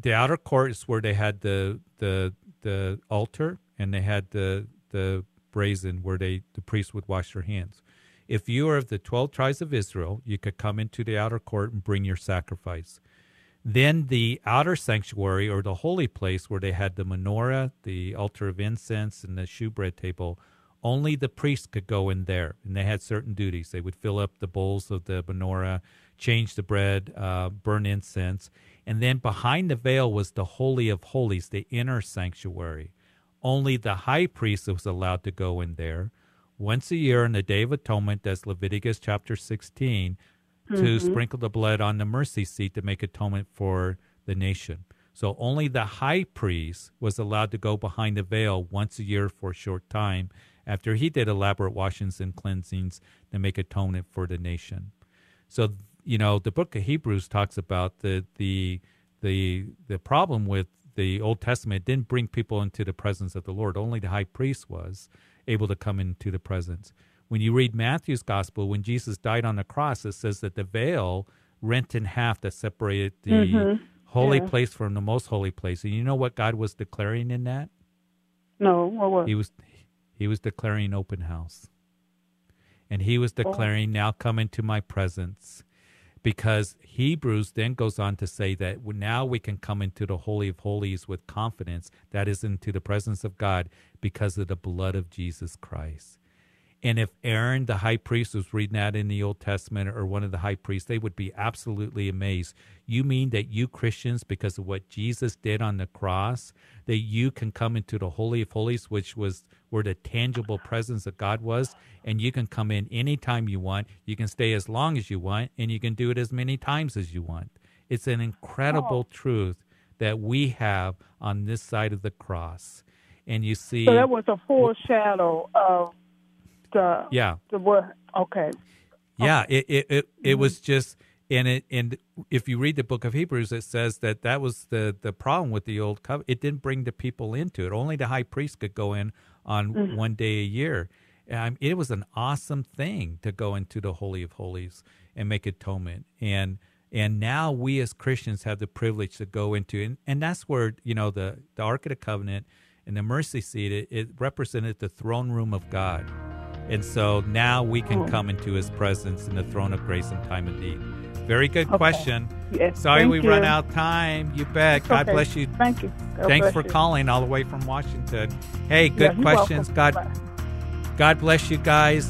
the outer court is where they had the the the altar and they had the the brazen where they the priest would wash their hands. If you are of the twelve tribes of Israel, you could come into the outer court and bring your sacrifice. Then the outer sanctuary or the holy place where they had the menorah, the altar of incense, and the shewbread table, only the priests could go in there. And they had certain duties. They would fill up the bowls of the menorah, change the bread, uh, burn incense. And then behind the veil was the Holy of Holies, the inner sanctuary. Only the high priest was allowed to go in there once a year on the Day of Atonement, as Leviticus chapter 16, to Mm-hmm. sprinkle the blood on the mercy seat to make atonement for the nation. So only the high priest was allowed to go behind the veil once a year for a short time after he did elaborate washings and cleansings to make atonement for the nation. So you know the book of Hebrews talks about the the the the problem with the Old Testament it didn't bring people into the presence of the Lord. Only the high priest was able to come into the presence. When you read Matthew's gospel, when Jesus died on the cross, it says that the veil rent in half that separated the Mhm. holy Yeah. place from the most holy place. And you know what God was declaring in that? No, what was? He was he was declaring open house. And he was declaring, Now come into my presence. Because Hebrews then goes on to say that now we can come into the Holy of Holies with confidence, that is, into the presence of God, because of the blood of Jesus Christ. And if Aaron, the high priest, was reading that in the Old Testament or one of the high priests, they would be absolutely amazed. You mean that you Christians, because of what Jesus did on the cross, that you can come into the Holy of Holies, which was where the tangible presence of God was, and you can come in anytime you want. You can stay as long as you want, and you can do it as many times as you want. It's an incredible truth that we have on this side of the cross. And you see, So that was a foreshadow of the yeah, the what? Okay. Yeah, it it it, it was just and it and if you read the book of Hebrews, it says that that was the the problem with the old covenant. It didn't bring the people into it. Only the high priest could go in on Mhm. one day a year. Um, it was an awesome thing to go into the holy of holies and make atonement and. And now we as Christians have the privilege to go into, and, and that's where, you know, the, the Ark of the Covenant and the mercy seat, it, it represented the throne room of God. And so now we can Oh. come into his presence in the throne of grace in time of need. Very good Okay. question. Yes, Sorry thank we run out of time. You bet. God Okay. bless you. Thank you. God Thanks for you. calling all the way from Washington. Hey, good you're questions. welcome. God God bless you guys.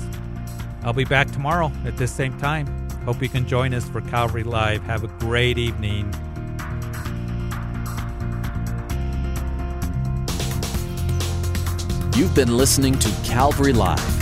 I'll be back tomorrow at this same time. Hope you can join us for Calvary Live. Have a great evening. You've been listening to Calvary Live.